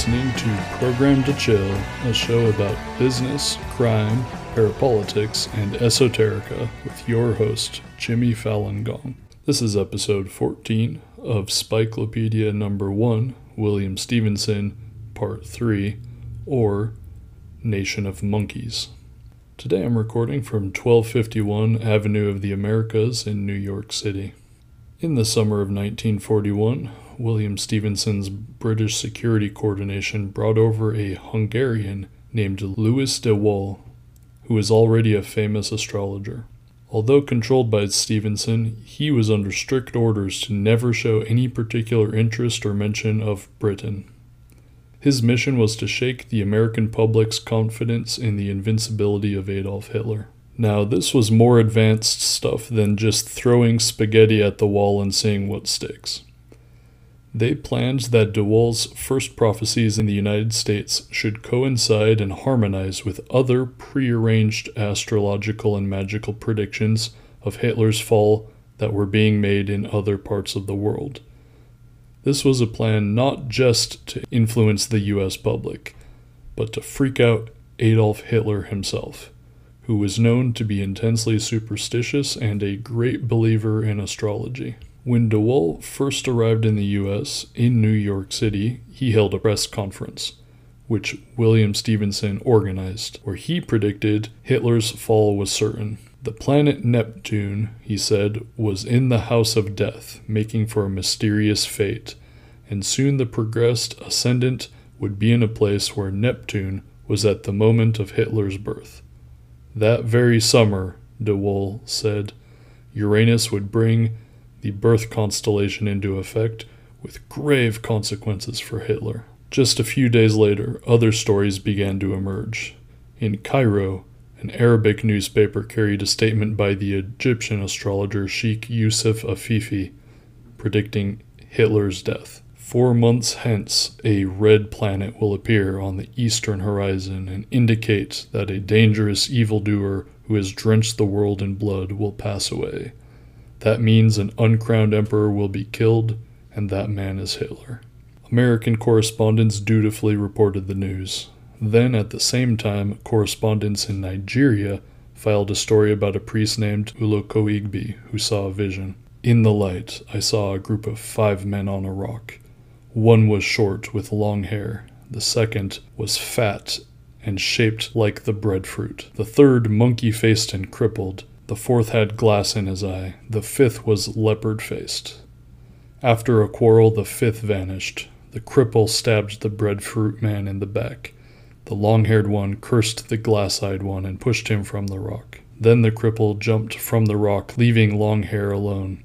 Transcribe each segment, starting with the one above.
Listening to Programmed to Kill, a show about business, crime, parapolitics, and esoterica with your host, Jimmy Falun Gong. This is episode 14 of Spyclopedia number 1, William Stephenson, part 3, or Nation of Monkeys. Today I'm recording from 1251 Avenue of the Americas in New York City. In the summer of 1941, William Stephenson's British Security Coordination brought over a Hungarian named Louis de Wohl, who was already a famous astrologer. Although controlled by Stephenson, he was under strict orders to never show any particular interest or mention of Britain. His mission was to shake the American public's confidence in the invincibility of Adolf Hitler. Now, this was more advanced stuff than just throwing spaghetti at the wall and seeing what sticks. They planned that de Wohl's first prophecies in the United States should coincide and harmonize with other prearranged astrological and magical predictions of Hitler's fall that were being made in other parts of the world. This was a plan not just to influence the US public, but to freak out Adolf Hitler himself, who was known to be intensely superstitious and a great believer in astrology. When de Wohl first arrived in the U.S. in New York City, he held a press conference, which William Stephenson organized, where he predicted Hitler's fall was certain. The planet Neptune, he said, was in the house of death, making for a mysterious fate, and soon the progressed ascendant would be in a place where Neptune was at the moment of Hitler's birth. That very summer, de said, Uranus would bring the birth constellation into effect, with grave consequences for Hitler. Just a few days later, other stories began to emerge. In Cairo, an Arabic newspaper carried a statement by the Egyptian astrologer Sheikh Yusuf Afifi predicting Hitler's death. Four months hence, a red planet will appear on the eastern horizon and indicate that a dangerous evildoer who has drenched the world in blood will pass away. That means an uncrowned emperor will be killed, and that man is Hitler. American correspondents dutifully reported the news. Then, at the same time, correspondents in Nigeria filed a story about a priest named Ulokoigbe who saw a vision. In the light, I saw a group of five men on a rock. One was short with long hair, the second was fat and shaped like the breadfruit, the third monkey faced and crippled, the fourth had glass in his eye. The fifth was leopard faced. After a quarrel, the fifth vanished. The cripple stabbed the breadfruit man in the back. The long haired one cursed the glass eyed one and pushed him from the rock. Then the cripple jumped from the rock, leaving Long Hair alone.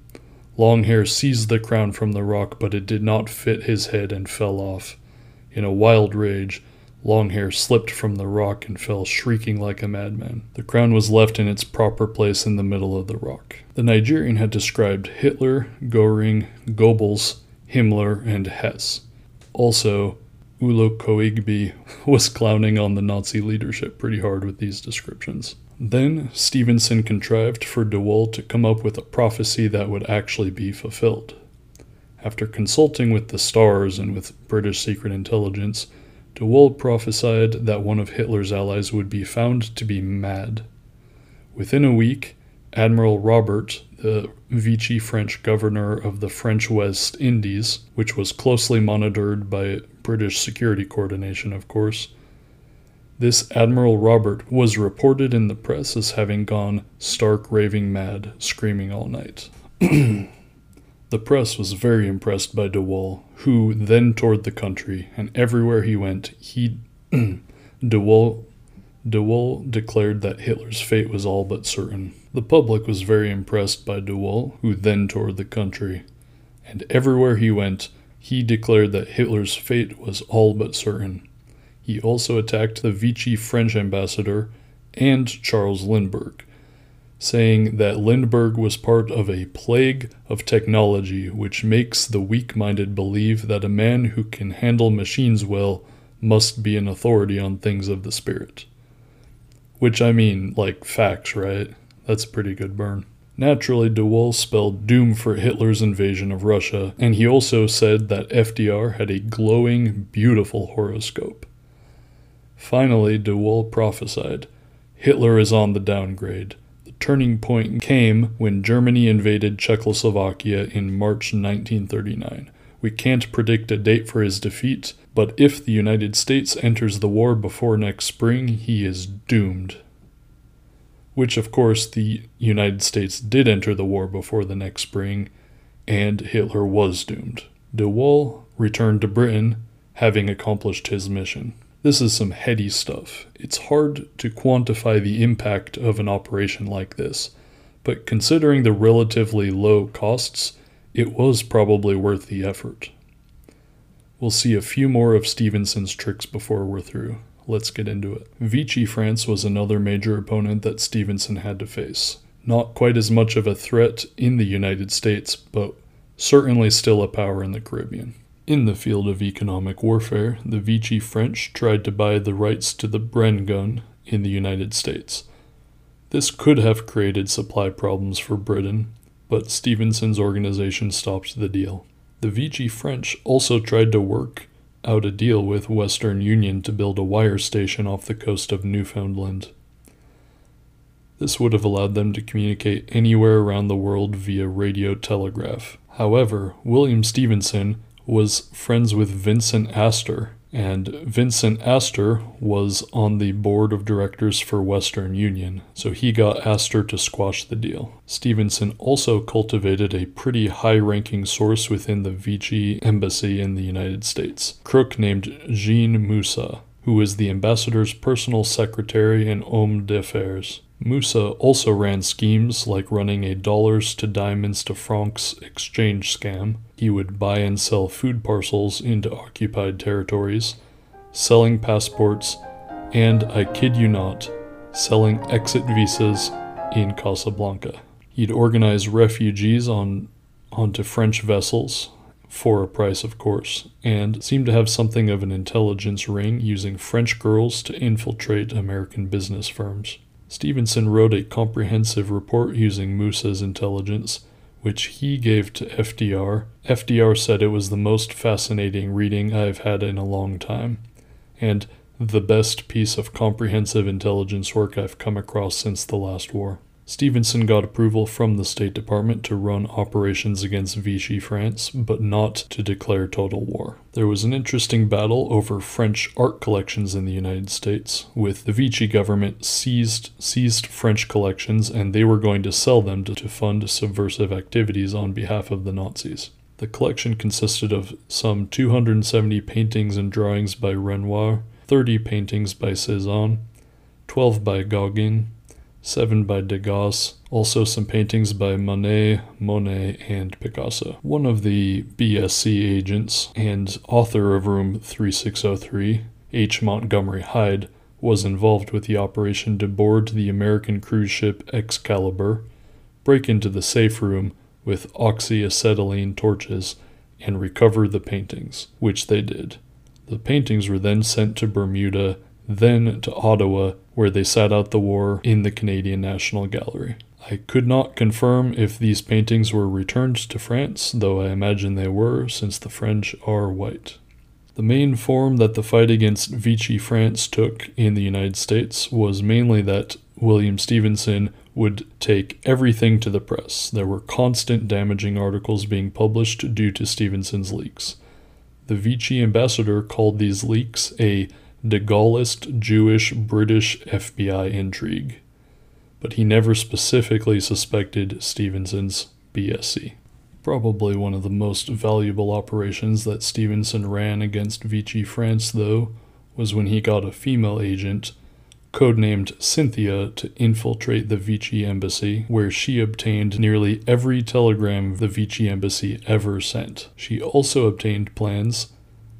Long Hair seized the crown from the rock, but it did not fit his head and fell off. In a wild rage, Longhair slipped from the rock and fell shrieking like a madman. The crown was left in its proper place in the middle of the rock. The Nigerian had described Hitler, Goering, Goebbels, Himmler, and Hess. Also, Ulo Ulokoigbe was clowning on the Nazi leadership pretty hard with these descriptions. Then Stephenson contrived for de Wohl to come up with a prophecy that would actually be fulfilled. After consulting with the stars and with British secret intelligence, De prophesied that one of Hitler's allies would be found to be mad. Within a week, Admiral Robert, the Vichy French governor of the French West Indies, which was closely monitored by British security coordination, of course, this Admiral Robert was reported in the press as having gone stark raving mad, screaming all night. The press was very impressed by de Wohl, who then toured the country, and everywhere he went, he de Wohl De Wohl declared that Hitler's fate was all but certain. The public was very impressed by de Wohl, who then toured the country, and everywhere he went, he declared that Hitler's fate was all but certain. He also attacked the Vichy French ambassador and Charles Lindbergh, saying that Lindbergh was part of a plague of technology which makes the weak minded believe that a man who can handle machines well must be an authority on things of the spirit. Which I mean, like facts, right? That's a pretty good burn. Naturally, de Wohl spelled doom for Hitler's invasion of Russia, and he also said that FDR had a glowing, beautiful horoscope. Finally, de Wohl prophesied Hitler is on the downgrade. Turning point came when Germany invaded Czechoslovakia in March 1939. We can't predict a date for his defeat, but if the United States enters the war before next spring, he is doomed which of course the United States did enter the war before the next spring, and Hitler was doomed. De Wohl returned to Britain, having accomplished his mission. This is some heady stuff. It's hard to quantify the impact of an operation like this, but considering the relatively low costs, it was probably worth the effort. We'll see a few more of Stephenson's tricks before we're through. Let's get into it. Vichy France was another major opponent that Stephenson had to face. Not quite as much of a threat in the United States, but certainly still a power in the Caribbean. In the field of economic warfare, the Vichy French tried to buy the rights to the Bren gun in the United States. This could have created supply problems for Britain, but Stephenson's organization stopped the deal. The Vichy French also tried to work out a deal with Western Union to build a wire station off the coast of Newfoundland. This would have allowed them to communicate anywhere around the world via radio telegraph. However, William Stephenson was friends with Vincent Astor, and Vincent Astor was on the board of directors for Western Union, so he got Astor to squash the deal. Stephenson also cultivated a pretty high ranking source within the Vichy embassy in the United States, crook named Jean Moussa, who was the ambassador's personal secretary and homme d'affaires. Moussa also ran schemes like running a dollars to diamonds to francs exchange scam. He would buy and sell food parcels into occupied territories, selling passports, and, I kid you not, selling exit visas in Casablanca. He'd organize refugees on onto French vessels, for a price, of course, and seemed to have something of an intelligence ring using French girls to infiltrate American business firms. Stephenson wrote a comprehensive report using Moussa's intelligence, which he gave to FDR. FDR said it was the most fascinating reading I've had in a long time, and the best piece of comprehensive intelligence work I've come across since the last war. Stephenson got approval from the State Department to run operations against Vichy France, but not to declare total war. There was an interesting battle over French art collections in the United States, with the Vichy government seized seized French collections and they were going to sell them to, to fund subversive activities on behalf of the Nazis. The collection consisted of some 270 paintings and drawings by Renoir, 30 paintings by Cezanne, 12 by Gauguin, seven by Degas, also some paintings by Monet, Monet, and Picasso. One of the BSC agents and author of Room 3603, H. Montgomery Hyde, was involved with the operation to board the American cruise ship Excalibur, break into the safe room with oxyacetylene torches, and recover the paintings, which they did. The paintings were then sent to Bermuda, then to Ottawa, where they sat out the war in the Canadian National Gallery. I could not confirm if these paintings were returned to France, though I imagine they were, since the French are white. The main form that the fight against Vichy France took in the United States was mainly that William Stephenson would take everything to the press. There were constant damaging articles being published due to Stephenson's leaks. The Vichy ambassador called these leaks a de Gaullist Jewish British FBI intrigue, but he never specifically suspected Stephenson's BSC. Probably one of the most valuable operations that Stephenson ran against Vichy France, though, was when he got a female agent, codenamed Cynthia, to infiltrate the Vichy embassy, where she obtained nearly every telegram the Vichy embassy ever sent. She also obtained plans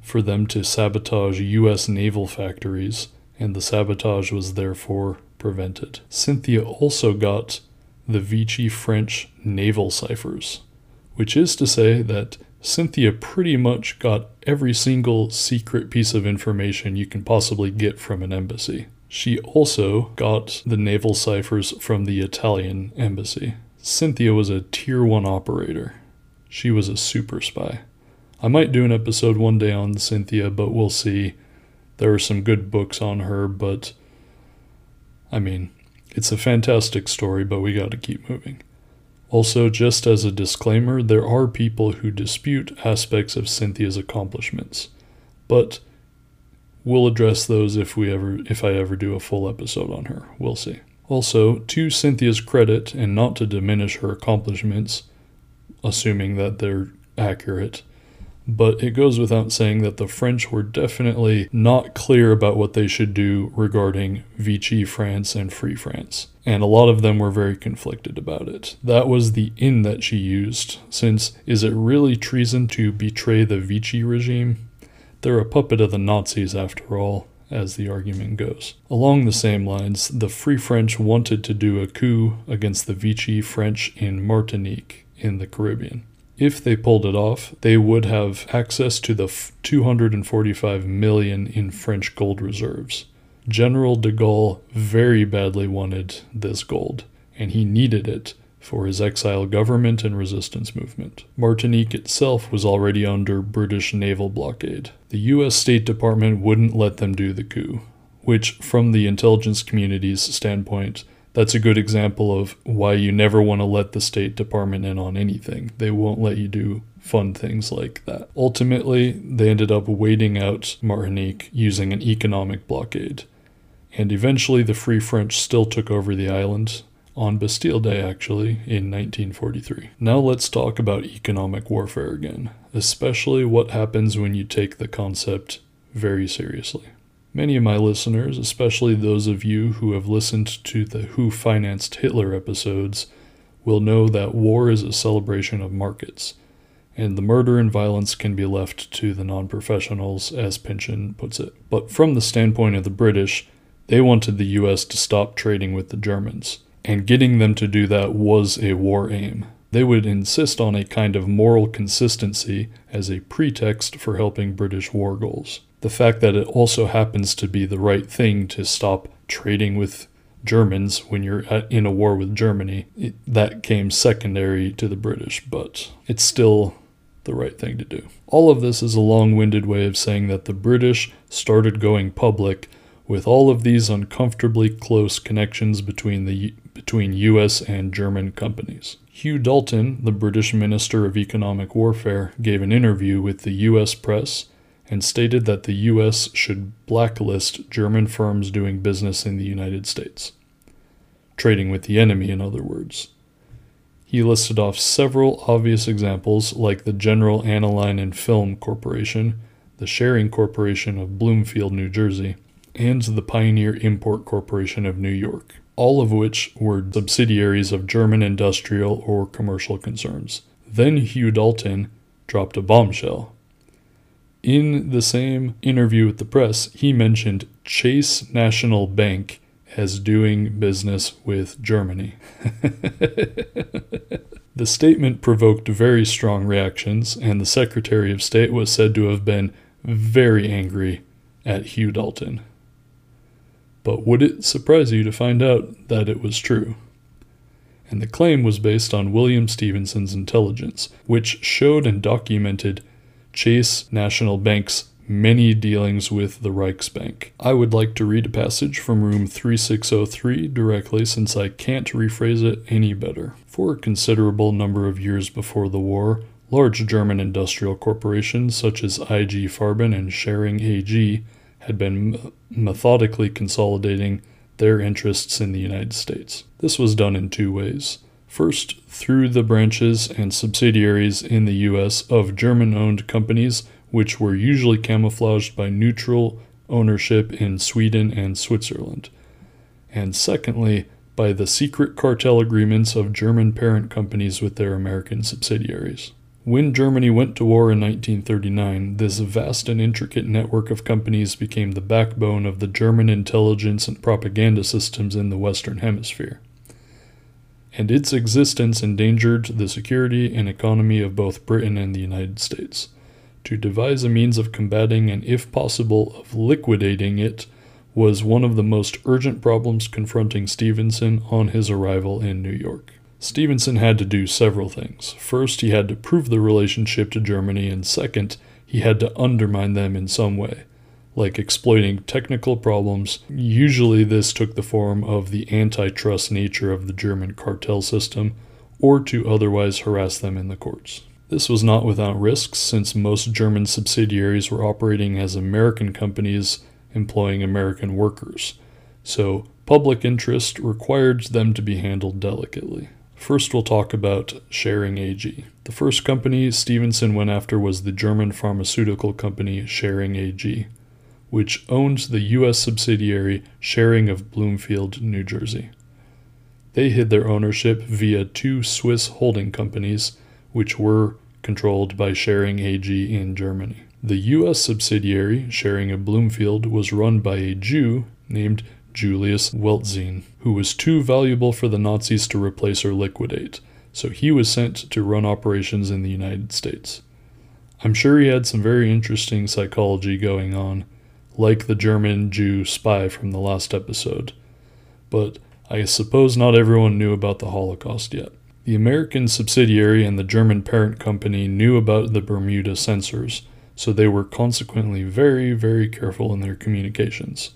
for them to sabotage U.S. naval factories, and the sabotage was therefore prevented. Cynthia also got the Vichy French naval ciphers, which is to say that Cynthia pretty much got every single secret piece of information you can possibly get from an embassy. She also got the naval ciphers from the Italian embassy. Cynthia was a tier 1 operator. She was a super spy. I might do an episode one day on Cynthia, but we'll see. There are some good books on her, but I mean, it's a fantastic story, but we got to keep moving. Also, just as a disclaimer, there are people who dispute aspects of Cynthia's accomplishments, but we'll address those if we ever if I ever do a full episode on her. We'll see. Also, to Cynthia's credit, and not to diminish her accomplishments, assuming that they're accurate, but it goes without saying that the French were definitely not clear about what they should do regarding Vichy France and Free France. And a lot of them were very conflicted about it. That was the in that she used, since is it really treason to betray the Vichy regime? They're a puppet of the Nazis after all, as the argument goes. Along the same lines, the Free French wanted to do a coup against the Vichy French in Martinique in the Caribbean. If they pulled it off, they would have access to the 245 million in French gold reserves. General de Gaulle very badly wanted this gold, and he needed it for his exile government and resistance movement. Martinique itself was already under British naval blockade. The US State Department wouldn't let them do the coup, which, from the intelligence community's standpoint, that's a good example of why you never want to let the State Department in on anything. They won't let you do fun things like that. Ultimately, they ended up waiting out Martinique using an economic blockade. And eventually, the Free French still took over the island, on Bastille Day, actually, in 1943. Now let's talk about economic warfare again, especially what happens when you take the concept very seriously. Many of my listeners, especially those of you who have listened to the Who Financed Hitler episodes, will know that war is a celebration of markets, and the murder and violence can be left to the non professionals, as Pynchon puts it. But from the standpoint of the British, they wanted the US to stop trading with the Germans, and getting them to do that was a war aim. They would insist on a kind of moral consistency as a pretext for helping British war goals the fact that it also happens to be the right thing to stop trading with Germans when you're in a war with Germany, it, that came secondary to the British, but it's still the right thing to do. All of this is a long winded way of saying that the British started going public with all of these uncomfortably close connections between the between US and German companies. Hugh Dalton, the British Minister of Economic Warfare, gave an interview with the US press and stated that the U.S. should blacklist German firms doing business in the United States. Trading with the enemy, in other words. He listed off several obvious examples, like the General Aniline and Film Corporation, the Schering Corporation of Bloomfield, New Jersey, and the Pioneer Import Corporation of New York, all of which were subsidiaries of German industrial or commercial concerns. Then Hugh Dalton dropped a bombshell in the same interview with the press, he mentioned Chase National Bank as doing business with Germany. the statement provoked very strong reactions, and the Secretary of State was said to have been very angry at Hugh Dalton. But would it surprise you to find out that it was true? And the claim was based on William Stephenson's intelligence, which showed and documented Chase National Bank's many dealings with the Reichsbank. I would like to read a passage from room 3603 directly since I can't rephrase it any better. For a considerable number of years before the war, large German industrial corporations such as IG Farben and Schering AG had been methodically consolidating their interests in the United States. This was done in two ways. First, through the branches and subsidiaries in the US of German owned companies, which were usually camouflaged by neutral ownership in Sweden and Switzerland. And secondly, by the secret cartel agreements of German parent companies with their American subsidiaries. When Germany went to war in 1939, this vast and intricate network of companies became the backbone of the German intelligence and propaganda systems in the Western Hemisphere and its existence endangered the security and economy of both Britain and the United States. To devise a means of combating and, if possible, of liquidating it was one of the most urgent problems confronting Stephenson on his arrival in New York. Stephenson had to do several things. First, he had to prove the relationship to Germany, and second, he had to undermine them in some way, like exploiting technical problems. Usually, this took the form of the antitrust nature of the German cartel system, or to otherwise harass them in the courts. This was not without risks, since most German subsidiaries were operating as American companies employing American workers, so public interest required them to be handled delicately. First, we'll talk about Schering AG. The first company Stephenson went after was the German pharmaceutical company Schering AG, which owned the U.S. subsidiary Schering of Bloomfield, New Jersey. They hid their ownership via two Swiss holding companies, which were controlled by Schering AG in Germany. The U.S. subsidiary, Schering of Bloomfield, was run by a Jew named Julius Weltzin, who was too valuable for the Nazis to replace or liquidate, so he was sent to run operations in the United States. I'm sure he had some very interesting psychology going on, like the German Jew spy from the last episode, but I suppose not everyone knew about the Holocaust yet. The American subsidiary and the German parent company knew about the Bermuda censors, so they were consequently very, very careful in their communications.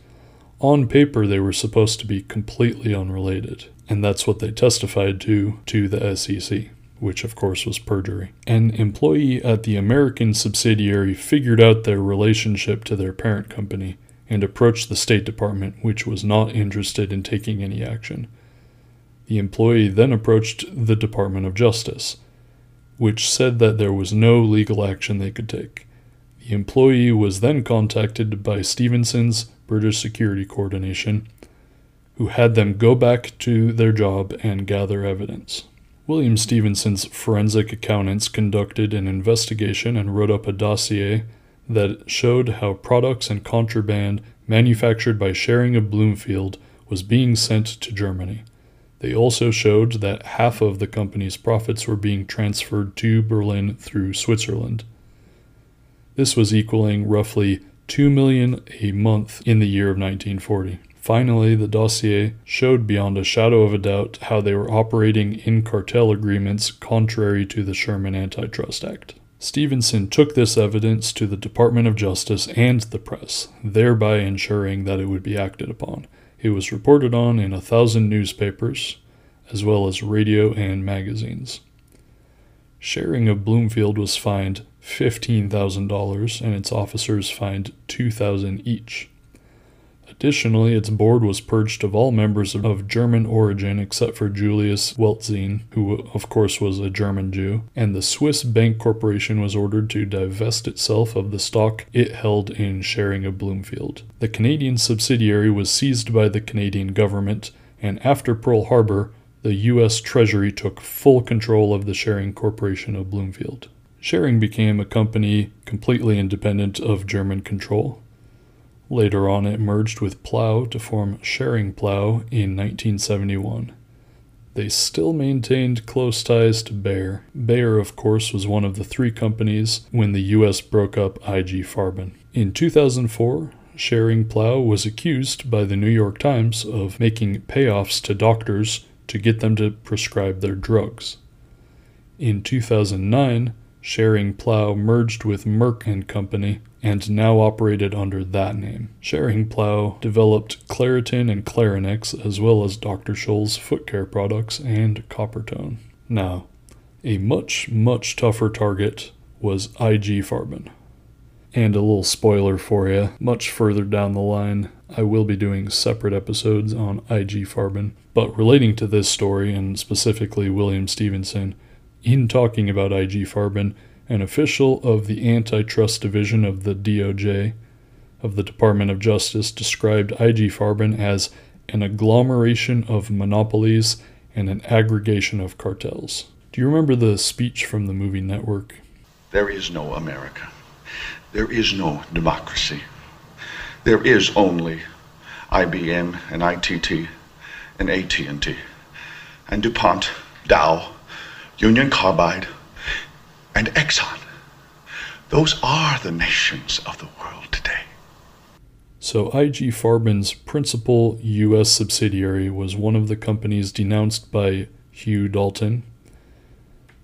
On paper, they were supposed to be completely unrelated, and that's what they testified to to the SEC, which of course was perjury. An employee at the American subsidiary figured out their relationship to their parent company and approached the State Department, which was not interested in taking any action. The employee then approached the Department of Justice, which said that there was no legal action they could take. The employee was then contacted by Stephenson's British Security Coordination, who had them go back to their job and gather evidence. William Stephenson's forensic accountants conducted an investigation and wrote up a dossier that showed how products and contraband manufactured by Schering of Bloomfield was being sent to Germany. They also showed that half of the company's profits were being transferred to Berlin through Switzerland. This was equaling roughly 2 million a month in the year of 1940. Finally, the dossier showed beyond a shadow of a doubt how they were operating in cartel agreements contrary to the Sherman Antitrust Act. Stephenson took this evidence to the Department of Justice and the press, thereby ensuring that it would be acted upon. It was reported on in a thousand newspapers, as well as radio and magazines. Schering of Bloomfield was fined $15,000 and its officers fined 2000 each. Additionally, its board was purged of all members of German origin except for Julius Weltzin, who of course was a German Jew, and the Swiss Bank Corporation was ordered to divest itself of the stock it held in Schering of Bloomfield. The Canadian subsidiary was seized by the Canadian government, and after Pearl Harbor, the U.S. Treasury took full control of the Schering Corporation of Bloomfield. Schering became a company completely independent of German control. Later on, it merged with Plough to form Schering Plough in 1971. They still maintained close ties to Bayer. Bayer, of course, was one of the three companies when the U.S. broke up IG Farben. In 2004, Schering Plough was accused by the New York Times of making payoffs to doctors to get them to prescribe their drugs. In 2009, Schering Plough merged with Merck and Company and now operated under that name. Schering Plough developed Claritin and Clarinex as well as Dr. Scholl's foot care products and Coppertone. Now, a much, much tougher target was IG Farben. And a little spoiler for you, much further down the line, I will be doing separate episodes on IG Farben. But relating to this story, and specifically William Stephenson, in talking about IG Farben, an official of the Antitrust Division of the DOJ of the Department of Justice described IG Farben as an agglomeration of monopolies and an aggregation of cartels. Do you remember the speech from the movie Network? There is no America. There is no democracy. There is only IBM and ITT and AT&T and DuPont, Dow, Union Carbide, and Exxon. Those are the nations of the world today. So, IG Farben's principal U.S. subsidiary was one of the companies denounced by Hugh Dalton,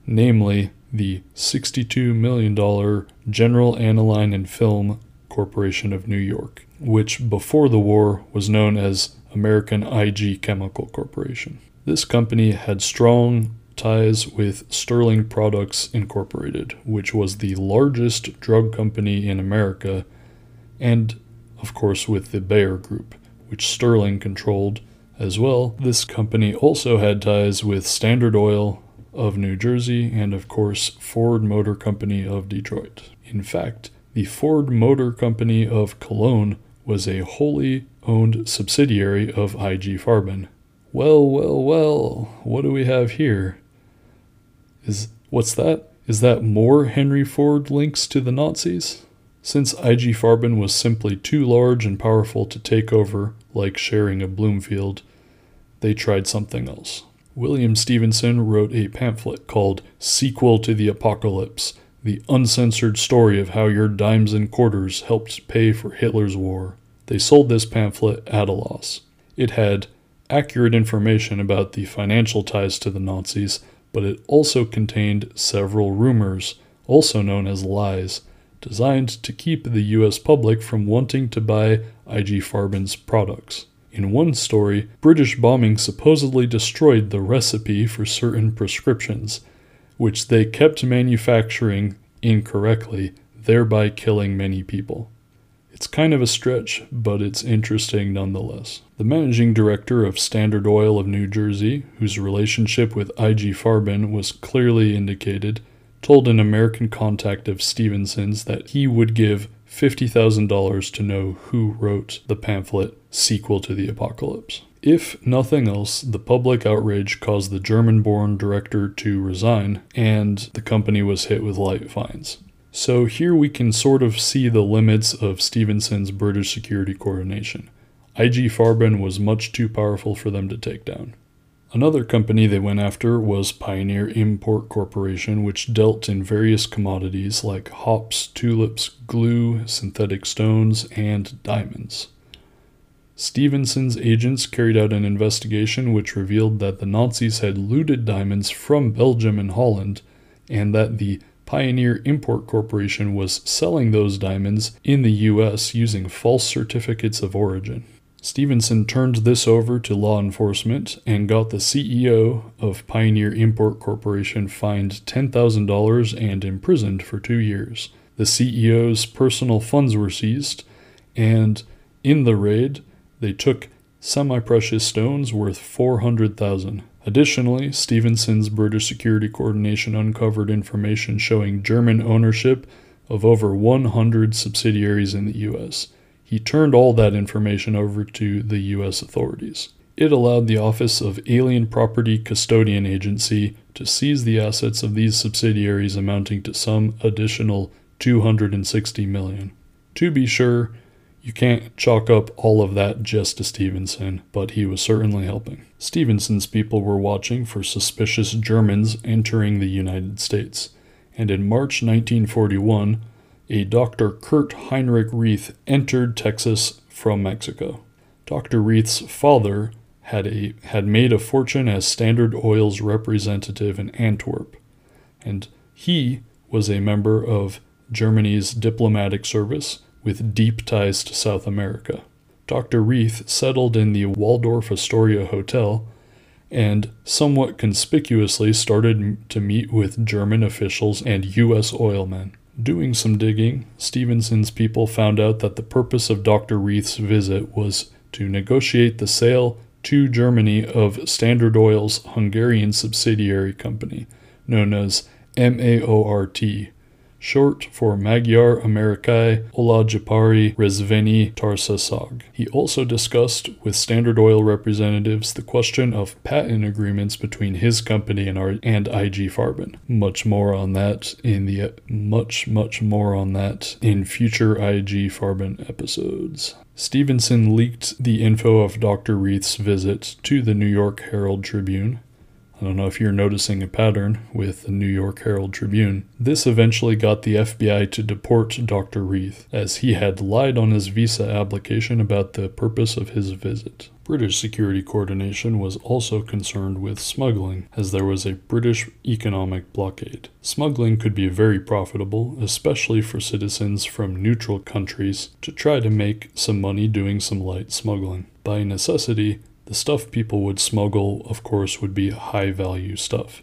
namely the $62 million General Aniline and Film Corporation of New York, which before the war was known as American IG Chemical Corporation. This company had strong ties with Sterling Products Incorporated, which was the largest drug company in America, and of course with the Bayer Group, which Sterling controlled as well. This company also had ties with Standard Oil of New Jersey and, of course, Ford Motor Company of Detroit. In fact, the Ford Motor Company of Cologne was a wholly owned subsidiary of IG Farben. Well, well, well, what do we have here? Is what's that? Is that more Henry Ford links to the Nazis? Since IG Farben was simply too large and powerful to take over, like Schering a Bloomfield, they tried something else. William Stephenson wrote a pamphlet called Sequel to the Apocalypse The Uncensored Story of How Your Dimes and Quarters Helped Pay for Hitler's War. They sold this pamphlet at a loss. It had accurate information about the financial ties to the Nazis but it also contained several rumors, also known as lies, designed to keep the US public from wanting to buy IG Farben's products. In one story, British bombing supposedly destroyed the recipe for certain prescriptions, which they kept manufacturing incorrectly, thereby killing many people. It's kind of a stretch, but it's interesting nonetheless. The managing director of Standard Oil of New Jersey, whose relationship with IG Farben was clearly indicated, told an American contact of Stephenson's that he would give $50,000 to know who wrote the pamphlet Sequel to the Apocalypse. If nothing else, the public outrage caused the German born director to resign, and the company was hit with light fines. So here we can sort of see the limits of Stephenson's British security coordination. IG Farben was much too powerful for them to take down. Another company they went after was Pioneer Import Corporation, which dealt in various commodities like hops, tulips, glue, synthetic stones, and diamonds. Stephenson's agents carried out an investigation which revealed that the Nazis had looted diamonds from Belgium and Holland, and that the Pioneer Import Corporation was selling those diamonds in the U.S. using false certificates of origin. Stephenson turned this over to law enforcement and got the CEO of Pioneer Import Corporation fined $10,000 and imprisoned for two years. The CEO's personal funds were seized, and in the raid, they took semi precious stones worth 400000 Additionally, Stephenson's British Security Coordination uncovered information showing German ownership of over 100 subsidiaries in the U.S. He turned all that information over to the U.S. authorities. It allowed the Office of Alien Property Custodian Agency to seize the assets of these subsidiaries amounting to some additional 260 million. To be sure, you can't chalk up all of that just to Stephenson, but he was certainly helping. Stephenson's people were watching for suspicious Germans entering the United States, and in March 1941, a Dr. Kurt Heinrich Reith entered Texas from Mexico. Dr. Reith's father had, a, had made a fortune as Standard Oil's representative in Antwerp, and he was a member of Germany's diplomatic service with deep ties to South America. Dr. Reith settled in the Waldorf Astoria Hotel and somewhat conspicuously started to meet with German officials and U.S. oil men. Doing some digging, Stephenson's people found out that the purpose of Dr. Reith's visit was to negotiate the sale to Germany of Standard Oil's Hungarian subsidiary company, known as MAORT, short for Magyar Amerikai Olajipari Rezveni Tarsasag. He also discussed with Standard Oil representatives the question of patent agreements between his company and, our, and IG Farben. Much more on that in the much much more on that in future IG Farben episodes. Stephenson leaked the info of Dr. Reith's visit to the New York Herald Tribune. I don't know if you're noticing a pattern with the New York Herald Tribune. This eventually got the FBI to deport Dr. Reith, as he had lied on his visa application about the purpose of his visit. British security coordination was also concerned with smuggling, as there was a British economic blockade. Smuggling could be very profitable, especially for citizens from neutral countries, to try to make some money doing some light smuggling. By necessity, the stuff people would smuggle, of course, would be high value stuff,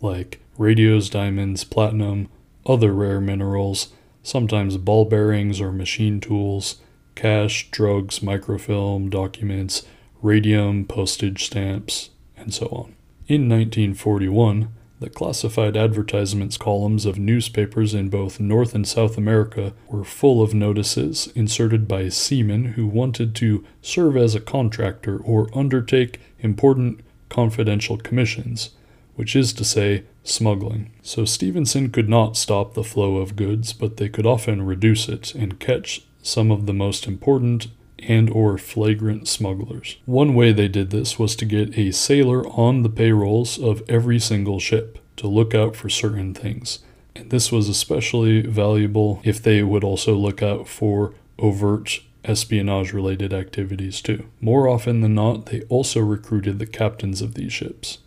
like radios, diamonds, platinum, other rare minerals, sometimes ball bearings or machine tools, cash, drugs, microfilm, documents, radium, postage stamps, and so on. In 1941, the classified advertisements columns of newspapers in both North and South America were full of notices inserted by seamen who wanted to serve as a contractor or undertake important confidential commissions, which is to say, smuggling. So Stephenson could not stop the flow of goods, but they could often reduce it and catch some of the most important and or flagrant smugglers. One way they did this was to get a sailor on the payrolls of every single ship to look out for certain things. And this was especially valuable if they would also look out for overt espionage related activities too. More often than not, they also recruited the captains of these ships.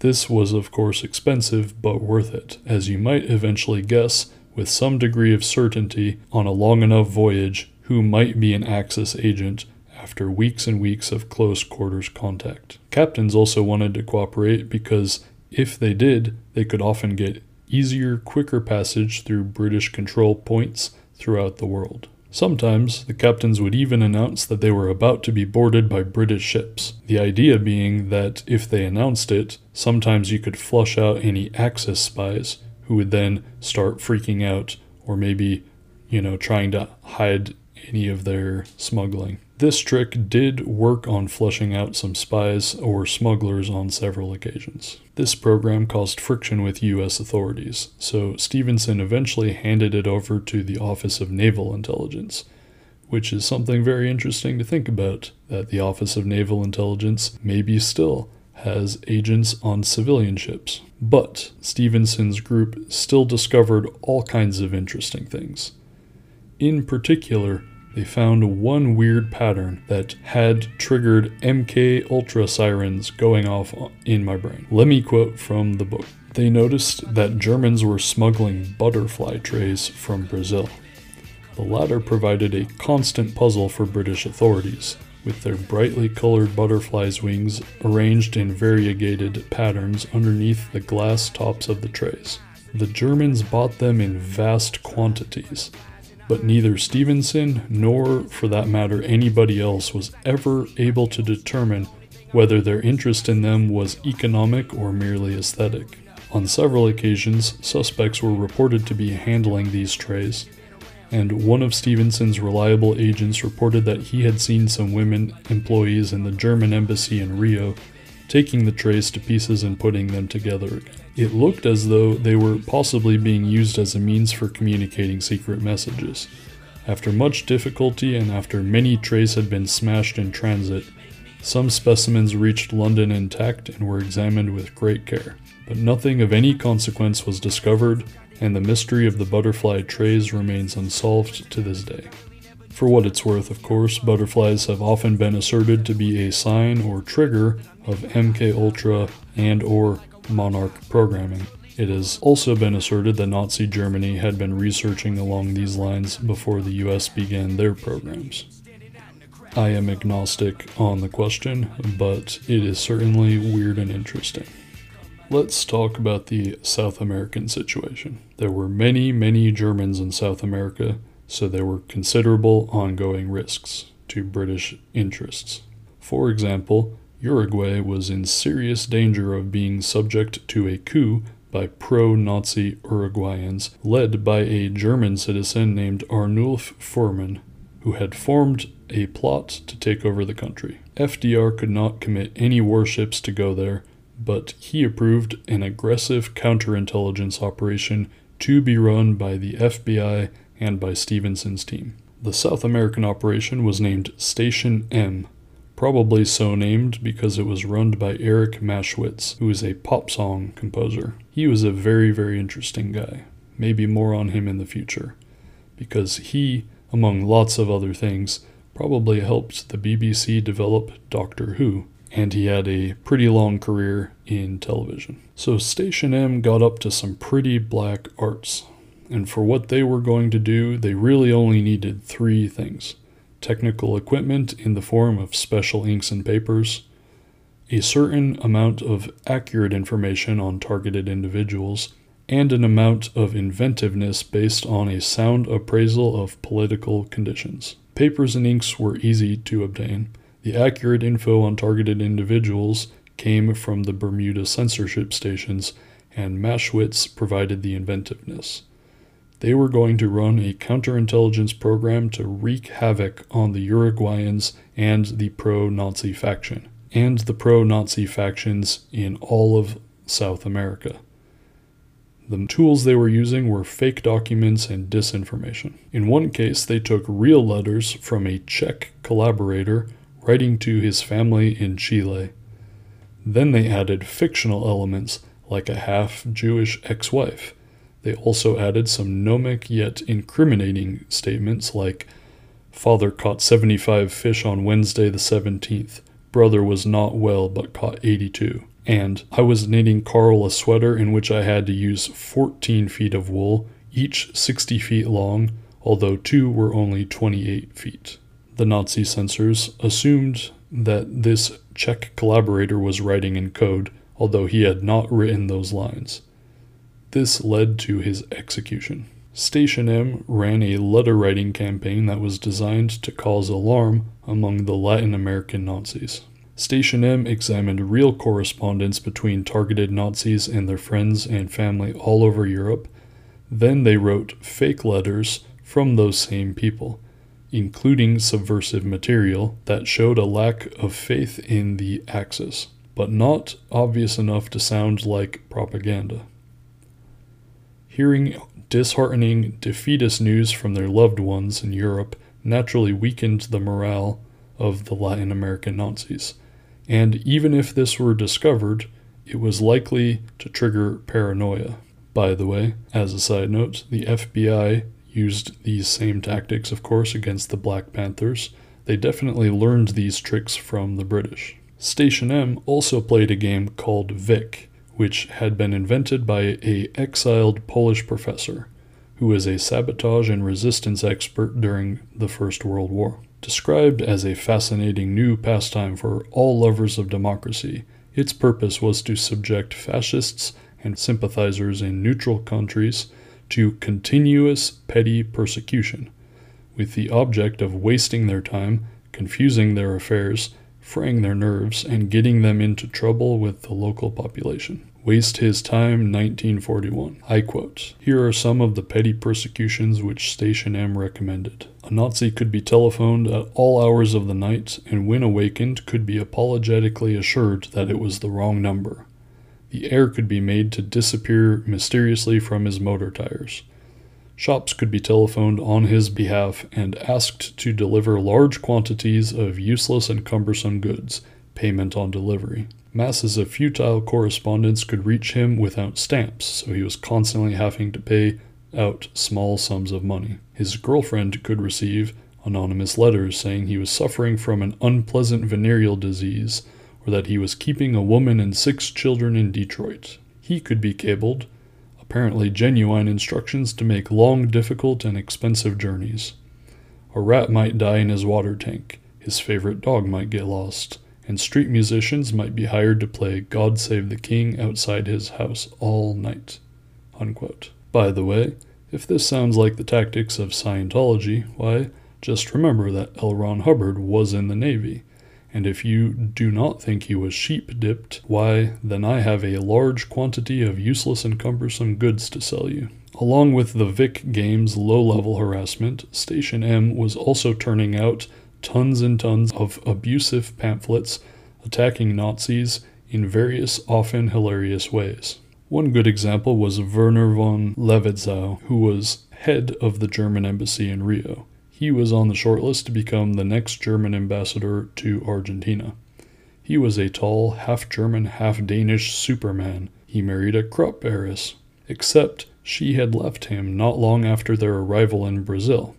This was, of course, expensive but worth it, as you might eventually guess with some degree of certainty on a long enough voyage who might be an Axis agent after weeks and weeks of close quarters contact. Captains also wanted to cooperate because if they did, they could often get easier, quicker passage through British control points throughout the world. Sometimes the captains would even announce that they were about to be boarded by British ships, the idea being that if they announced it, sometimes you could flush out any Axis spies who would then start freaking out or maybe, you know, trying to hide any of their smuggling. This trick did work on flushing out some spies or smugglers on several occasions. This program caused friction with U.S. authorities, so Stephenson eventually handed it over to the Office of Naval Intelligence, which is something very interesting to think about that the Office of Naval Intelligence maybe still has agents on civilian ships. But Stephenson's group still discovered all kinds of interesting things. In particular, they found one weird pattern that had triggered MK Ultra sirens going off in my brain. Let me quote from the book. They noticed that Germans were smuggling butterfly trays from Brazil. The latter provided a constant puzzle for British authorities, with their brightly colored butterflies' wings arranged in variegated patterns underneath the glass tops of the trays. The Germans bought them in vast quantities, but neither Stephenson nor, for that matter, anybody else was ever able to determine whether their interest in them was economic or merely aesthetic. On several occasions, suspects were reported to be handling these trays, and one of Stephenson's reliable agents reported that he had seen some women employees in the German embassy in Rio taking the trays to pieces and putting them together again. It looked as though they were possibly being used as a means for communicating secret messages. After much difficulty and after many trays had been smashed in transit, some specimens reached London intact and were examined with great care. But nothing of any consequence was discovered, and the mystery of the butterfly trays remains unsolved to this day. For what it's worth, of course, butterflies have often been asserted to be a sign or trigger of MK Ultra and or Monarch programming. It has also been asserted that Nazi Germany had been researching along these lines before the US began their programs. I am agnostic on the question, but it is certainly weird and interesting. Let's talk about the South American situation. There were many, many Germans in South America so there were considerable ongoing risks to British interests. For example, Uruguay was in serious danger of being subject to a coup by pro Nazi Uruguayans led by a German citizen named Arnulf Fuhrmann, who had formed a plot to take over the country. FDR could not commit any warships to go there, but he approved an aggressive counterintelligence operation to be run by the FBI and by Stephenson's team. The South American operation was named Station M, probably so named because it was run by Eric Maschwitz, who is a pop song composer. He was a very, very interesting guy. Maybe more on him in the future, because he, among lots of other things, probably helped the BBC develop Doctor Who, and he had a pretty long career in television. So Station M got up to some pretty black arts, and for what they were going to do, they really only needed three things technical equipment in the form of special inks and papers, a certain amount of accurate information on targeted individuals, and an amount of inventiveness based on a sound appraisal of political conditions. Papers and inks were easy to obtain. The accurate info on targeted individuals came from the Bermuda censorship stations, and Maschwitz provided the inventiveness. They were going to run a counterintelligence program to wreak havoc on the Uruguayans and the pro Nazi faction, and the pro Nazi factions in all of South America. The tools they were using were fake documents and disinformation. In one case, they took real letters from a Czech collaborator writing to his family in Chile. Then they added fictional elements like a half Jewish ex wife they also added some gnomic yet incriminating statements like Father caught 75 fish on Wednesday the 17th. Brother was not well but caught 82. And I was knitting Carl a sweater in which I had to use 14 feet of wool, each 60 feet long, although two were only 28 feet. The Nazi censors assumed that this Czech collaborator was writing in code, although he had not written those lines. This led to his execution. Station M ran a letter writing campaign that was designed to cause alarm among the Latin American Nazis. Station M examined real correspondence between targeted Nazis and their friends and family all over Europe. Then they wrote fake letters from those same people, including subversive material that showed a lack of faith in the Axis, but not obvious enough to sound like propaganda. Hearing disheartening, defeatist news from their loved ones in Europe naturally weakened the morale of the Latin American Nazis. And even if this were discovered, it was likely to trigger paranoia. By the way, as a side note, the FBI used these same tactics, of course, against the Black Panthers. They definitely learned these tricks from the British. Station M also played a game called Vic, which had been invented by a exiled Polish professor who was a sabotage and resistance expert during the First World War. Described as a fascinating new pastime for all lovers of democracy, its purpose was to subject fascists and sympathizers in neutral countries to continuous petty persecution, with the object of wasting their time, confusing their affairs, fraying their nerves, and getting them into trouble with the local population. Waste his time, 1941. I quote Here are some of the petty persecutions which Station M recommended. A Nazi could be telephoned at all hours of the night, and when awakened, could be apologetically assured that it was the wrong number. The air could be made to disappear mysteriously from his motor tires. Shops could be telephoned on his behalf and asked to deliver large quantities of useless and cumbersome goods, payment on delivery. Masses of futile correspondence could reach him without stamps, so he was constantly having to pay out small sums of money. His girlfriend could receive anonymous letters saying he was suffering from an unpleasant venereal disease or that he was keeping a woman and six children in Detroit. He could be cabled apparently genuine instructions to make long, difficult, and expensive journeys. A rat might die in his water tank, his favorite dog might get lost, and street musicians might be hired to play God Save the King outside his house all night. Unquote. By the way, if this sounds like the tactics of Scientology, why, just remember that L. Ron Hubbard was in the Navy and if you do not think he was sheep dipped, why, then I have a large quantity of useless and cumbersome goods to sell you. Along with the Vic Games low level harassment, Station M was also turning out tons and tons of abusive pamphlets attacking Nazis in various, often hilarious ways. One good example was Werner von Levetzow, who was head of the German embassy in Rio. He was on the shortlist to become the next German ambassador to Argentina. He was a tall, half German, half Danish superman. He married a Krupp heiress, except she had left him not long after their arrival in Brazil.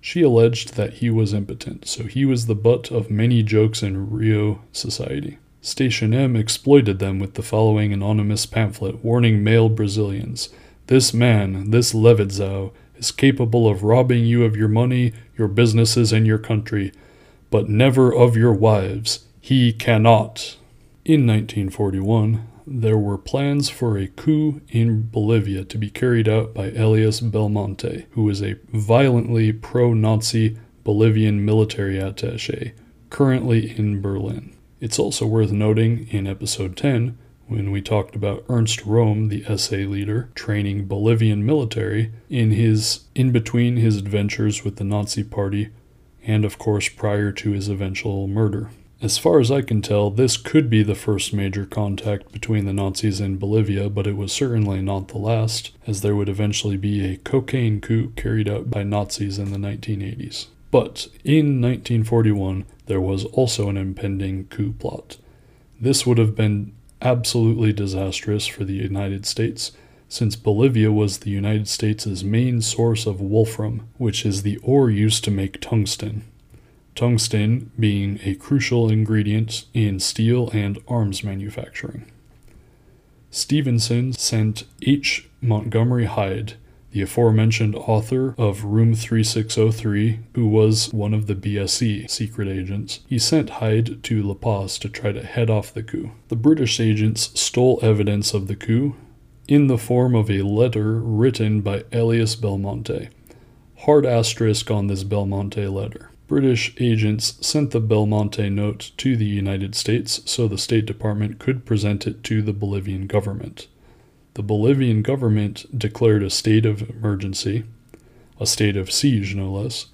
She alleged that he was impotent, so he was the butt of many jokes in Rio society. Station M exploited them with the following anonymous pamphlet warning male Brazilians This man, this Levetzow, is capable of robbing you of your money, your businesses, and your country, but never of your wives. He cannot. In 1941, there were plans for a coup in Bolivia to be carried out by Elias Belmonte, who was a violently pro Nazi Bolivian military attache, currently in Berlin. It's also worth noting in episode 10, when we talked about Ernst Röhm, the SA leader, training Bolivian military in his in between his adventures with the Nazi party and of course prior to his eventual murder. As far as I can tell, this could be the first major contact between the Nazis and Bolivia, but it was certainly not the last, as there would eventually be a cocaine coup carried out by Nazis in the 1980s. But in 1941, there was also an impending coup plot. This would have been absolutely disastrous for the United States, since Bolivia was the United States' main source of wolfram, which is the ore used to make tungsten. Tungsten being a crucial ingredient in steel and arms manufacturing. Stephenson sent H. Montgomery Hyde the aforementioned author of Room 3603, who was one of the BSC secret agents, he sent Hyde to La Paz to try to head off the coup. The British agents stole evidence of the coup in the form of a letter written by Elias Belmonte. Hard asterisk on this Belmonte letter. British agents sent the Belmonte note to the United States so the State Department could present it to the Bolivian government the Bolivian government declared a state of emergency, a state of siege no less,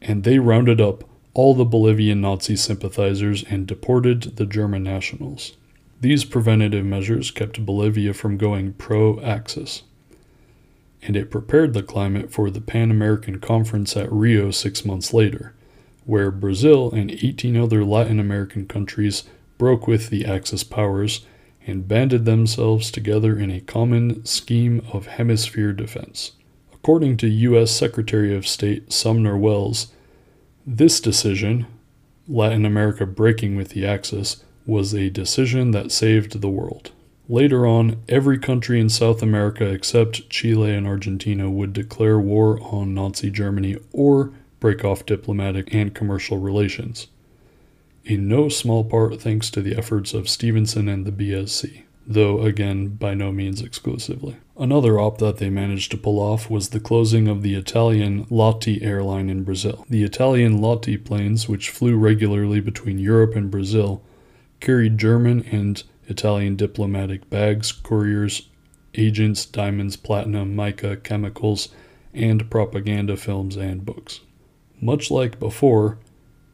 and they rounded up all the Bolivian Nazi sympathizers and deported the German nationals. These preventative measures kept Bolivia from going pro Axis, and it prepared the climate for the Pan American Conference at Rio six months later, where Brazil and 18 other Latin American countries broke with the Axis powers and banded themselves together in a common scheme of hemisphere defense. According to U.S. Secretary of State Sumner Welles, this decision, Latin America breaking with the Axis, was a decision that saved the world. Later on, every country in South America except Chile and Argentina would declare war on Nazi Germany or break off diplomatic and commercial relations in no small part thanks to the efforts of Stephenson and the BSC, though again by no means exclusively. Another op that they managed to pull off was the closing of the Italian LATI airline in Brazil. The Italian LATI planes, which flew regularly between Europe and Brazil, carried German and Italian diplomatic bags, couriers, agents, diamonds, platinum, mica, chemicals, and propaganda films and books. Much like before,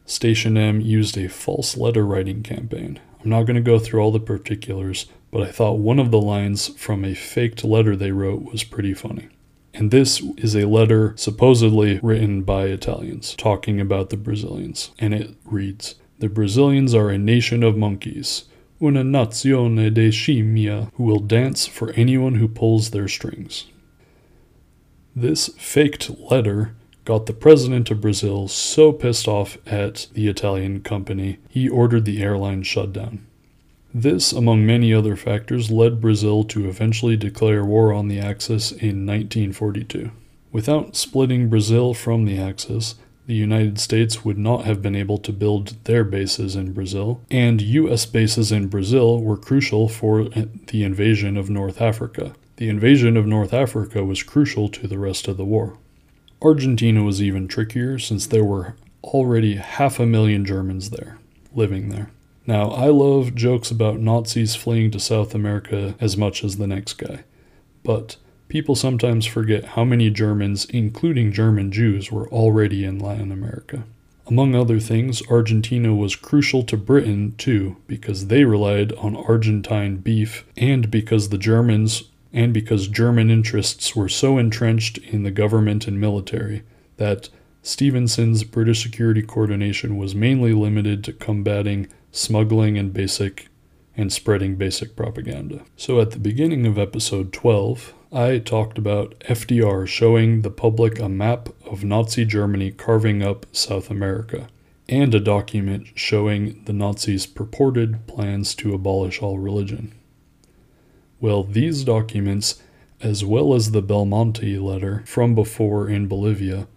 Station M used a false letter writing campaign. I'm not going to go through all the particulars, but I thought one of the lines from a faked letter they wrote was pretty funny. And this is a letter supposedly written by Italians talking about the Brazilians. And it reads The Brazilians are a nation of monkeys, una nazione de scimmia, who will dance for anyone who pulls their strings. This faked letter got the president of Brazil so pissed off at the Italian company, he ordered the airline shut down. This, among many other factors, led Brazil to eventually declare war on the Axis in 1942. Without splitting Brazil from the Axis, the United States would not have been able to build their bases in Brazil, and U.S. bases in Brazil were crucial for the invasion of North Africa. The invasion of North Africa was crucial to the rest of the war. Argentina was even trickier since there were already half a million Germans there, living there. Now, I love jokes about Nazis fleeing to South America as much as the next guy, but people sometimes forget how many Germans, including German Jews, were already in Latin America. Among other things, Argentina was crucial to Britain too, because they relied on Argentine beef and because the Germans and because German interests were so entrenched in the government and military that Stephenson's British security coordination was mainly limited to combating smuggling and basic and spreading basic propaganda. So at the beginning of episode 12, I talked about FDR showing the public a map of Nazi Germany carving up South America and a document showing the Nazis' purported plans to abolish all religion. Well, these documents, as well as the Belmonte letter from before in Bolivia,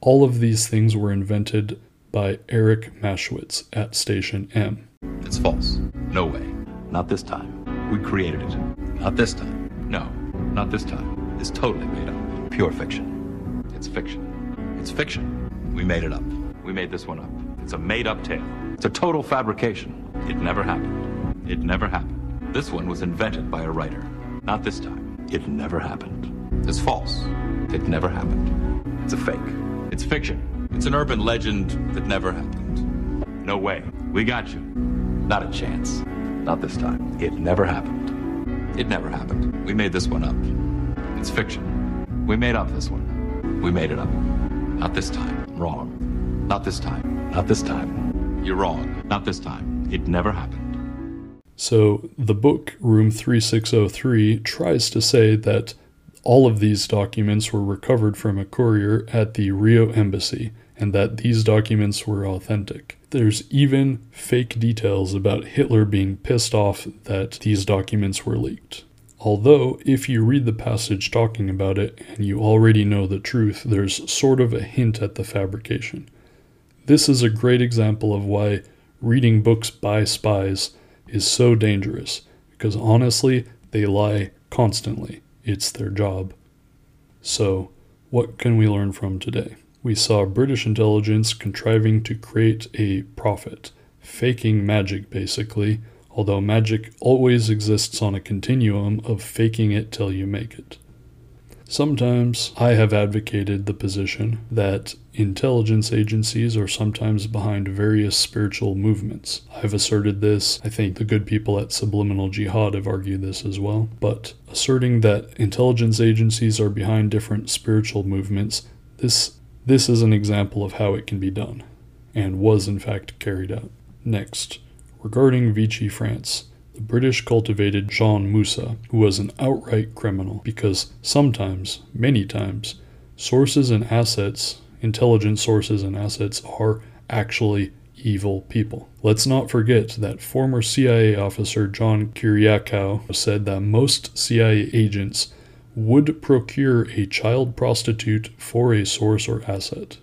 all of these things were invented by Eric Maschwitz at Station M. It's false. No way. Not this time. We created it. Not this time. No, not this time. It's totally made up. Pure fiction. It's fiction. It's fiction. We made it up. We made this one up. It's a made up tale. It's a total fabrication. It never happened. It never happened. This one was invented by a writer. Not this time. It never happened. It's false. It never happened. It's a fake. It's fiction. It's an urban legend that never happened. No way. We got you. Not a chance. Not this time. It never happened. It never happened. We made this one up. It's fiction. We made up this one. We made it up. Not this time. Wrong. Not this time. Not this time. You're wrong. Not this time. It never happened. So the book Room 3603 tries to say that all of these documents were recovered from a courier at the Rio Embassy and that these documents were authentic. There's even fake details about Hitler being pissed off that these documents were leaked. Although, if you read the passage talking about it and you already know the truth, there's sort of a hint at the fabrication. This is a great example of why reading books by spies is so dangerous, because honestly, they lie constantly. It's their job. So, what can we learn from today? we saw British intelligence contriving to create a prophet, faking magic basically, although magic always exists on a continuum of faking it till you make it. Sometimes I have advocated the position that intelligence agencies are sometimes behind various spiritual movements. I've asserted this, I think the good people at Subliminal Jihad have argued this as well, but asserting that intelligence agencies are behind different spiritual movements, this this is an example of how it can be done, and was in fact carried out. Next, regarding Vichy France, the British cultivated Jean Moussa, who was an outright criminal because sometimes, many times, sources and assets, intelligent sources and assets, are actually evil people. Let's not forget that former CIA officer John Kiriakou said that most CIA agents would procure a child prostitute for a source or asset.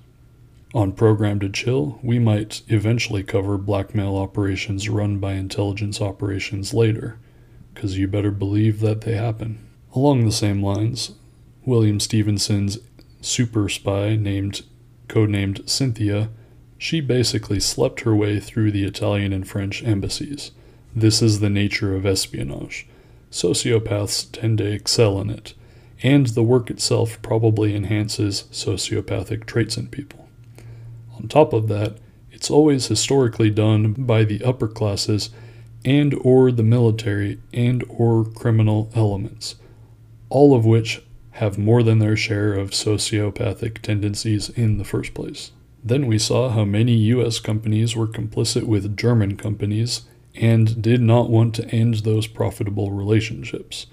On Programmed to Kill, we might eventually cover blackmail operations run by intelligence operations later, because you better believe that they happen. Along the same lines, William Stephenson's super spy named codenamed Cynthia, she basically slept her way through the Italian and French embassies. This is the nature of espionage. Sociopaths tend to excel in it and the work itself probably enhances sociopathic traits in people. On top of that, it's always historically done by the upper classes and or the military and or criminal elements, all of which have more than their share of sociopathic tendencies in the first place. Then we saw how many US companies were complicit with German companies and did not want to end those profitable relationships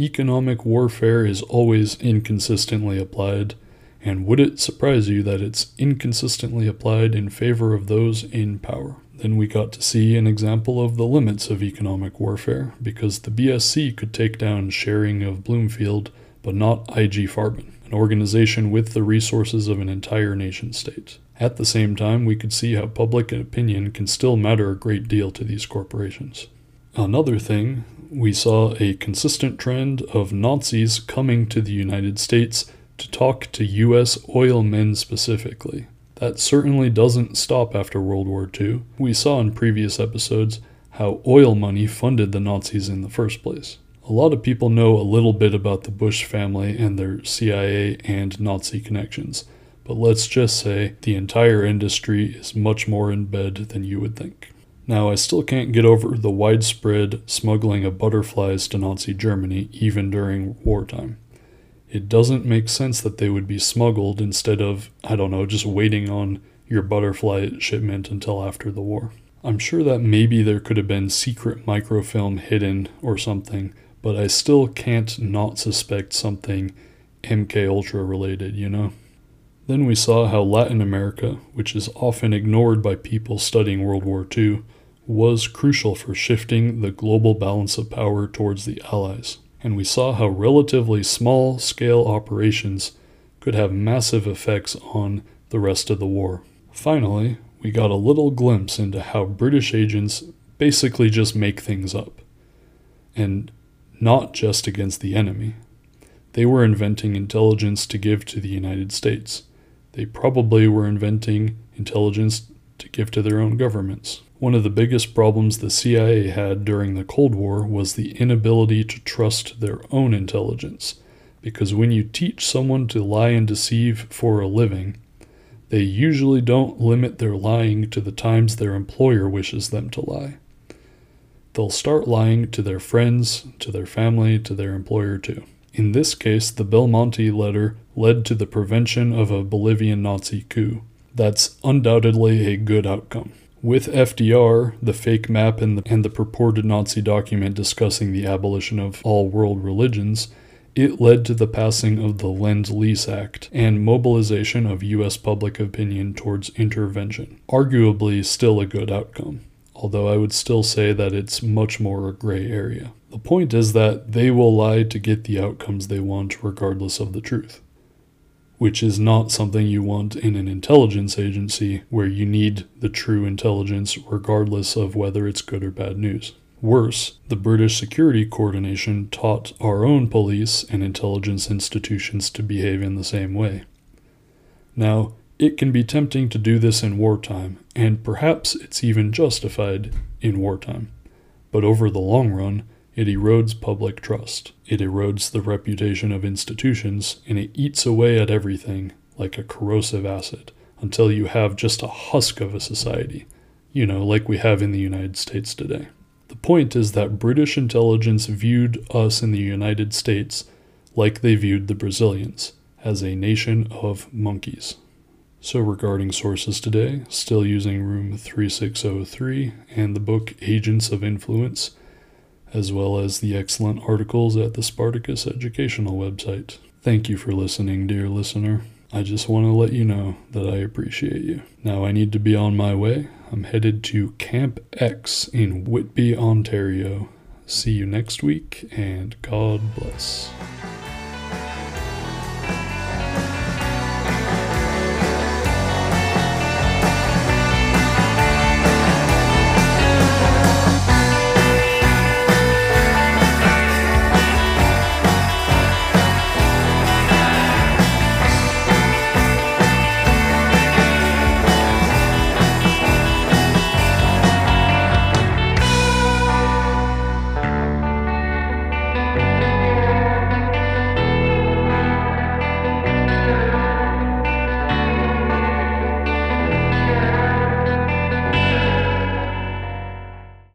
economic warfare is always inconsistently applied, and would it surprise you that it's inconsistently applied in favor of those in power? Then we got to see an example of the limits of economic warfare, because the BSC could take down Schering of Bloomfield, but not IG Farben, an organization with the resources of an entire nation state. At the same time, we could see how public opinion can still matter a great deal to these corporations. Another thing we saw a consistent trend of Nazis coming to the United States to talk to U.S. oil men specifically. That certainly doesn't stop after World War II. We saw in previous episodes how oil money funded the Nazis in the first place. A lot of people know a little bit about the Bush family and their CIA and Nazi connections, but let's just say the entire industry is much more in bed than you would think. Now, I still can't get over the widespread smuggling of butterflies to Nazi Germany, even during wartime. it doesn't make sense that they would be smuggled instead of, I don't know, just waiting on your butterfly shipment until after the war. I'm sure that maybe there could have been secret microfilm hidden or something, but I still can't not suspect something MK Ultra related, you know? Then we saw how Latin America, which is often ignored by people studying World War II, was crucial for shifting the global balance of power towards the Allies. And we saw how relatively small scale operations could have massive effects on the rest of the war. Finally, we got a little glimpse into how British agents basically just make things up. And not just against the enemy. They were inventing intelligence to give to the United States. They probably were inventing intelligence to give to their own governments. One of the biggest problems the CIA had during the Cold War was the inability to trust their own intelligence. Because when you teach someone to lie and deceive for a living, they usually don't limit their lying to the times their employer wishes them to lie. They'll start lying to their friends, to their family, to their employer too. In this case, the Belmonte letter led to the prevention of a Bolivian Nazi coup. That's undoubtedly a good outcome. With FDR, the fake map, and the, and the purported Nazi document discussing the abolition of all world religions, it led to the passing of the Lend Lease Act and mobilization of U.S. public opinion towards intervention. Arguably, still a good outcome, although I would still say that it's much more a gray area. The point is that they will lie to get the outcomes they want regardless of the truth which is not something you want in an intelligence agency where you need the true intelligence regardless of whether it's good or bad news. Worse, the British Security Coordination taught our own police and intelligence institutions to behave in the same way. Now, it can be tempting to do this in wartime, and perhaps it's even justified in wartime. But over the long run, it erodes public trust. It erodes the reputation of institutions, and it eats away at everything like a corrosive acid until you have just a husk of a society, you know, like we have in the United States today. The point is that British intelligence viewed us in the United States like they viewed the Brazilians, as a nation of monkeys. So, regarding sources today, still using room 3603 and the book Agents of Influence as well as the excellent articles at the Spartacus Educational website. Thank you for listening, dear listener. I just want to let you know that I appreciate you. Now I need to be on my way. I'm headed to Camp X in Whitby, Ontario. See you next week, and God bless.